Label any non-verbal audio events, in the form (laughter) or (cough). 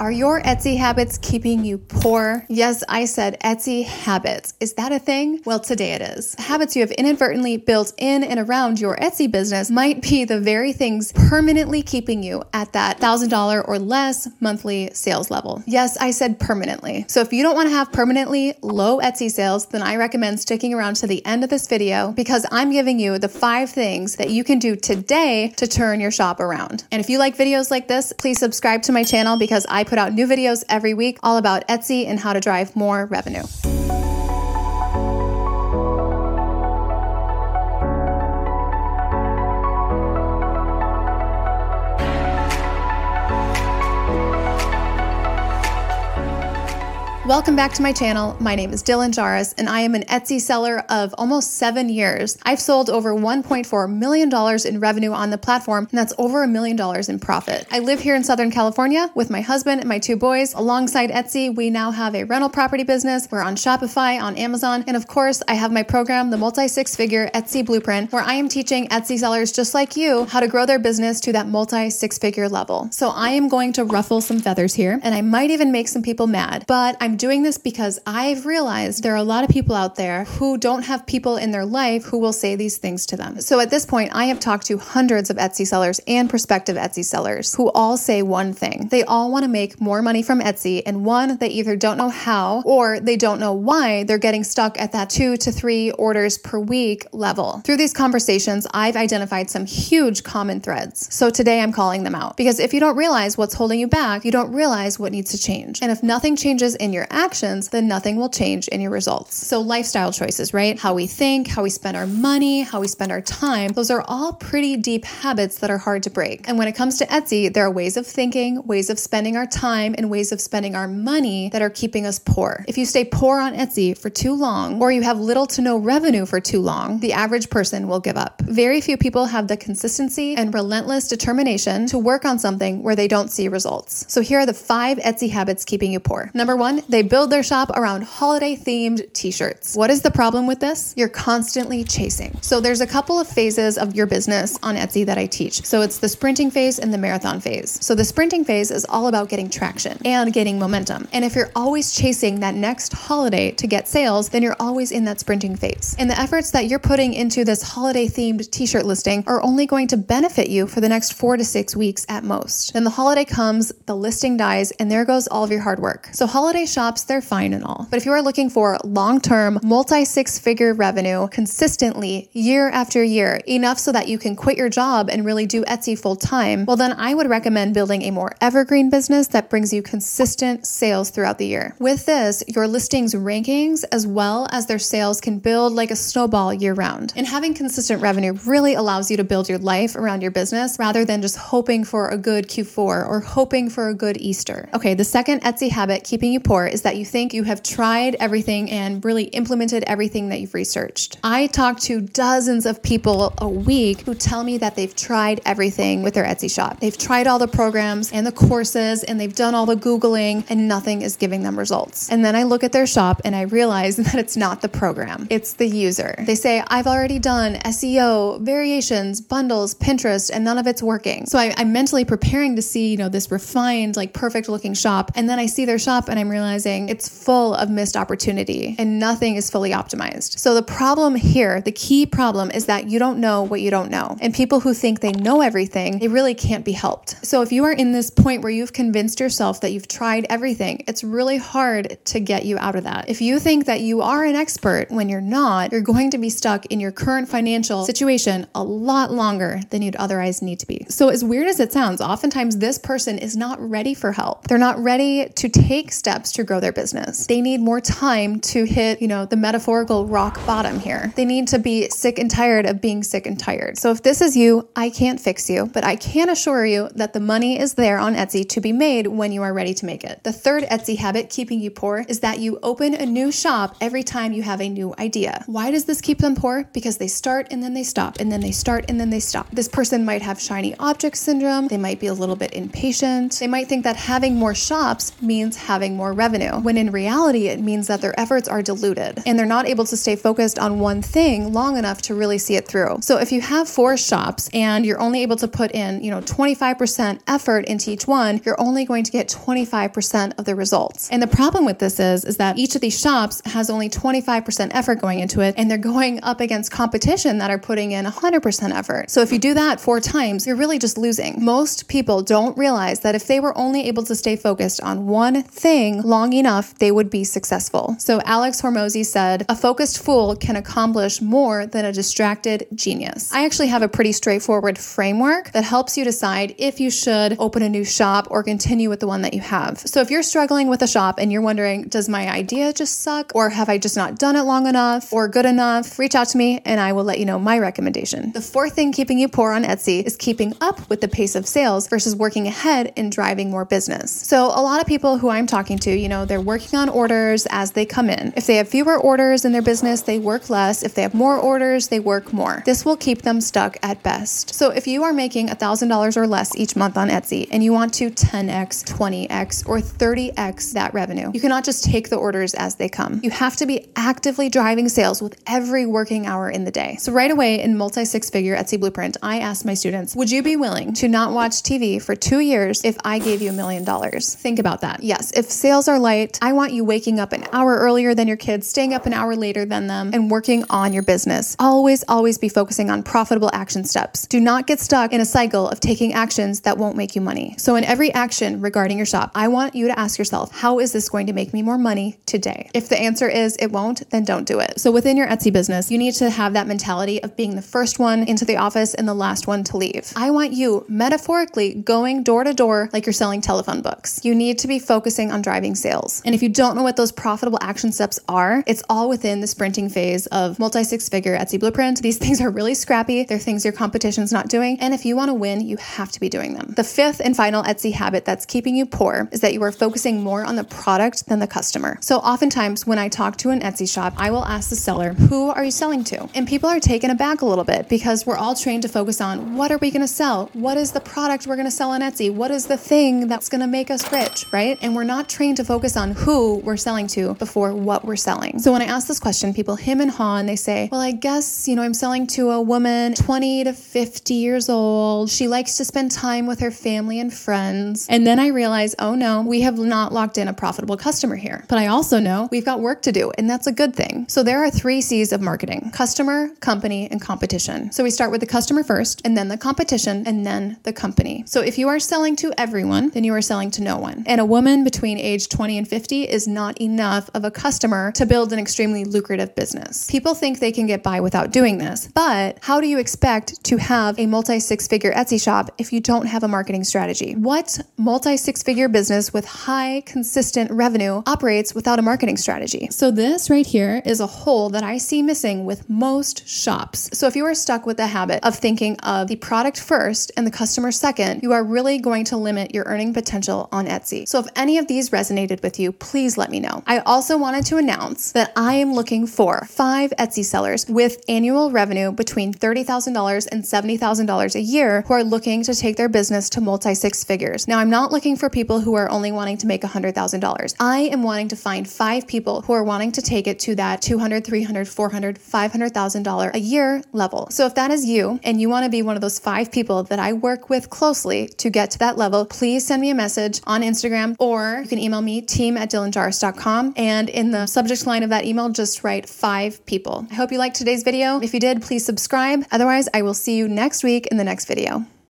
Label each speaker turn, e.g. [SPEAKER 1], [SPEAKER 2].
[SPEAKER 1] Are your Etsy habits keeping you poor? Yes, I said Etsy habits. Is that a thing? Well, today it is. Habits you have inadvertently built in and around your Etsy business might be the very things permanently keeping you at that $1,000 or less monthly sales level. Yes, I said permanently. So if you don't want to have permanently low Etsy sales, then I recommend sticking around to the end of this video because I'm giving you the five things that you can do today to turn your shop around. And if you like videos like this, please subscribe to my channel because I put out new videos every week all about Etsy and how to drive more revenue. Welcome back to my channel. My name is Dylan Jahraus, and I am an Etsy seller of almost seven years. I've sold over $1.4 million in revenue on the platform, and that's over a million dollars in profit. I live here in Southern California with my husband and my two boys. Alongside Etsy, we now have a rental property business. We're on Shopify, on Amazon, and of course, I have my program, the Multi Six Figure Etsy Blueprint, where I am teaching Etsy sellers just like you how to grow their business to that multi six figure level. So I am going to ruffle some feathers here, and I might even make some people mad, but I'm doing this because I've realized there are a lot of people out there who don't have people in their life who will say these things to them. So at this point, I have talked to hundreds of Etsy sellers and prospective Etsy sellers who all say one thing. They all want to make more money from Etsy, and one, they either don't know how or they don't know why they're getting stuck at that two to three orders per week level. Through these conversations, I've identified some huge common threads. So today I'm calling them out because if you don't realize what's holding you back, you don't realize what needs to change. And if nothing changes in your actions, then nothing will change in your results. So, lifestyle choices, right? How we think, how we spend our money, how we spend our time, those are all pretty deep habits that are hard to break. And when it comes to Etsy, there are ways of thinking, ways of spending our time, and ways of spending our money that are keeping us poor. If you stay poor on Etsy for too long, or you have little to no revenue for too long, the average person will give up. Very few people have the consistency and relentless determination to work on something where they don't see results. So, here are the five Etsy habits keeping you poor. Number one, they build their shop around holiday themed t shirts. What is the problem with this? You're constantly chasing. So there's a couple of phases of your business on Etsy that I teach. So it's the sprinting phase and the marathon phase. So the sprinting phase is all about getting traction and getting momentum. And if you're always chasing that next holiday to get sales, then you're always in that sprinting phase. And the efforts that you're putting into this holiday themed t shirt listing are only going to benefit you for the next four to six weeks at most. Then the holiday comes, the listing dies, and there goes all of your hard work. So holiday they're fine and all. But if you are looking for long term, multi six figure revenue consistently year after year, enough so that you can quit your job and really do Etsy full time, well, then I would recommend building a more evergreen business that brings you consistent sales throughout the year. With this, your listings rankings as well as their sales can build like a snowball year round. And having consistent revenue really allows you to build your life around your business rather than just hoping for a good Q4 or hoping for a good Easter. Okay, the second Etsy habit keeping you poor is that you think you have tried everything and really implemented everything that you've researched. I talk to dozens of people a week who tell me that they've tried everything with their Etsy shop. They've tried all the programs and the courses and they've done all the Googling and nothing is giving them results. And then I look at their shop and I realize (laughs) that it's not the program, it's the user. They say, I've already done SEO, variations, bundles, Pinterest, and none of it's working. So I, am mentally preparing to see, you know, this refined, like perfect looking shop. And then I see their shop and I'm realizing it's full of missed opportunity and nothing is fully optimized. So the problem here, the key problem is that you don't know what you don't know. And people who think they know everything, they really can't be helped. So if you are in this point where you've convinced yourself that you've tried everything, it's really hard to get you out of that. If you think that you are an expert when you're not, you're going to be stuck in your current financial situation a lot longer than you'd otherwise need to be. So as weird as it sounds, oftentimes this person is not ready for help. They're not ready to take steps to grow their business. They need more time to hit, you know, the metaphorical rock bottom here. They need to be sick and tired of being sick and tired. So if this is you, I can't fix you, but I can assure you that the money is there on Etsy to be made when you are ready to make it. The third Etsy habit keeping you poor is that you open a new shop every time you have a new idea. Why does this keep them poor? Because they start and then they stop, and then they start and then they stop. This person might have shiny object syndrome. They might be a little bit impatient. They might think that having more shops means having more revenue revenue, when in reality, it means that their efforts are diluted and they're not able to stay focused on one thing long enough to really see it through. So if you have four shops and you're only able to put in, you know, 25% effort into each one, you're only going to get 25% of the results. And the problem with this is, is that each of these shops has only 25% effort going into it and they're going up against competition that are putting in 100% effort. So if you do that four times, you're really just losing. Most people don't realize that if they were only able to stay focused on one thing long enough, they would be successful. So Alex Hormozi said, a focused fool can accomplish more than a distracted genius. I actually have a pretty straightforward framework that helps you decide if you should open a new shop or continue with the one that you have. So if you're struggling with a shop and you're wondering, does my idea just suck or have I just not done it long enough or good enough, reach out to me and I will let you know my recommendation. The fourth thing keeping you poor on Etsy is keeping up with the pace of sales versus working ahead and driving more business. So a lot of people who I'm talking to, you know, they're working on orders as they come in. If they have fewer orders in their business, they work less. If they have more orders, they work more. This will keep them stuck at best. So if you are making $1,000 or less each month on Etsy and you want to 10x, 20x, or 30x that revenue, you cannot just take the orders as they come. You have to be actively driving sales with every working hour in the day. So right away in multi six figure Etsy blueprint, I asked my students, would you be willing to not watch TV for two years if I gave you a million dollars? Think about that. Yes, if sales are light, I want you waking up an hour earlier than your kids, staying up an hour later than them, and working on your business. Always, always be focusing on profitable action steps. Do not get stuck in a cycle of taking actions that won't make you money. So, in every action regarding your shop, I want you to ask yourself, how is this going to make me more money today? If the answer is it won't, then don't do it. So, within your Etsy business, you need to have that mentality of being the first one into the office and the last one to leave. I want you metaphorically going door to door like you're selling telephone books. You need to be focusing on driving sales. And if you don't know what those profitable action steps are, it's all within the sprinting phase of multi six figure Etsy blueprint. These things are really scrappy. They're things your competition's not doing. And if you want to win, you have to be doing them. The fifth and final Etsy habit that's keeping you poor is that you are focusing more on the product than the customer. So oftentimes when I talk to an Etsy shop, I will ask the seller, who are you selling to? And people are taken aback a little bit because we're all trained to focus on what are we going to sell? What is the product we're going to sell on Etsy? What is the thing that's going to make us rich, right? And we're not trained to focus on who we're selling to before what we're selling. So when I ask this question, people him and haw and they say, well, I guess, you know, I'm selling to a woman 20 to 50 years old. She likes to spend time with her family and friends. And then I realize, oh no, we have not locked in a profitable customer here. But I also know we've got work to do, and that's a good thing. So there are three C's of marketing customer, company, and competition. So we start with the customer first, and then the competition, and then the company. So if you are selling to everyone, then you are selling to no one. And a woman between age 20 and 50 is not enough of a customer to build an extremely lucrative business. People think they can get by without doing this, but how do you expect to have a multi six figure Etsy shop if you don't have a marketing strategy? What multi six figure business with high, consistent revenue operates without a marketing strategy? So, this right here is a hole that I see missing with most shops. So, if you are stuck with the habit of thinking of the product first and the customer second, you are really going to limit your earning potential on Etsy. So, if any of these resonated with you, please let me know. I also wanted to announce that I am looking for five Etsy sellers with annual revenue between $30,000 and $70,000 a year who are looking to take their business to multi six figures. Now, I'm not looking for people who are only wanting to make $100,000. I am wanting to find five people who are wanting to take it to that $200, $300, $400, $500,000 a year level. So if that is you and you want to be one of those five people that I work with closely to get to that level, please send me a message on Instagram or you can email me team at dylanjahraus.com. And in the subject line of that email, just write five people. I hope you liked today's video. If you did, please subscribe. Otherwise, I will see you next week in the next video.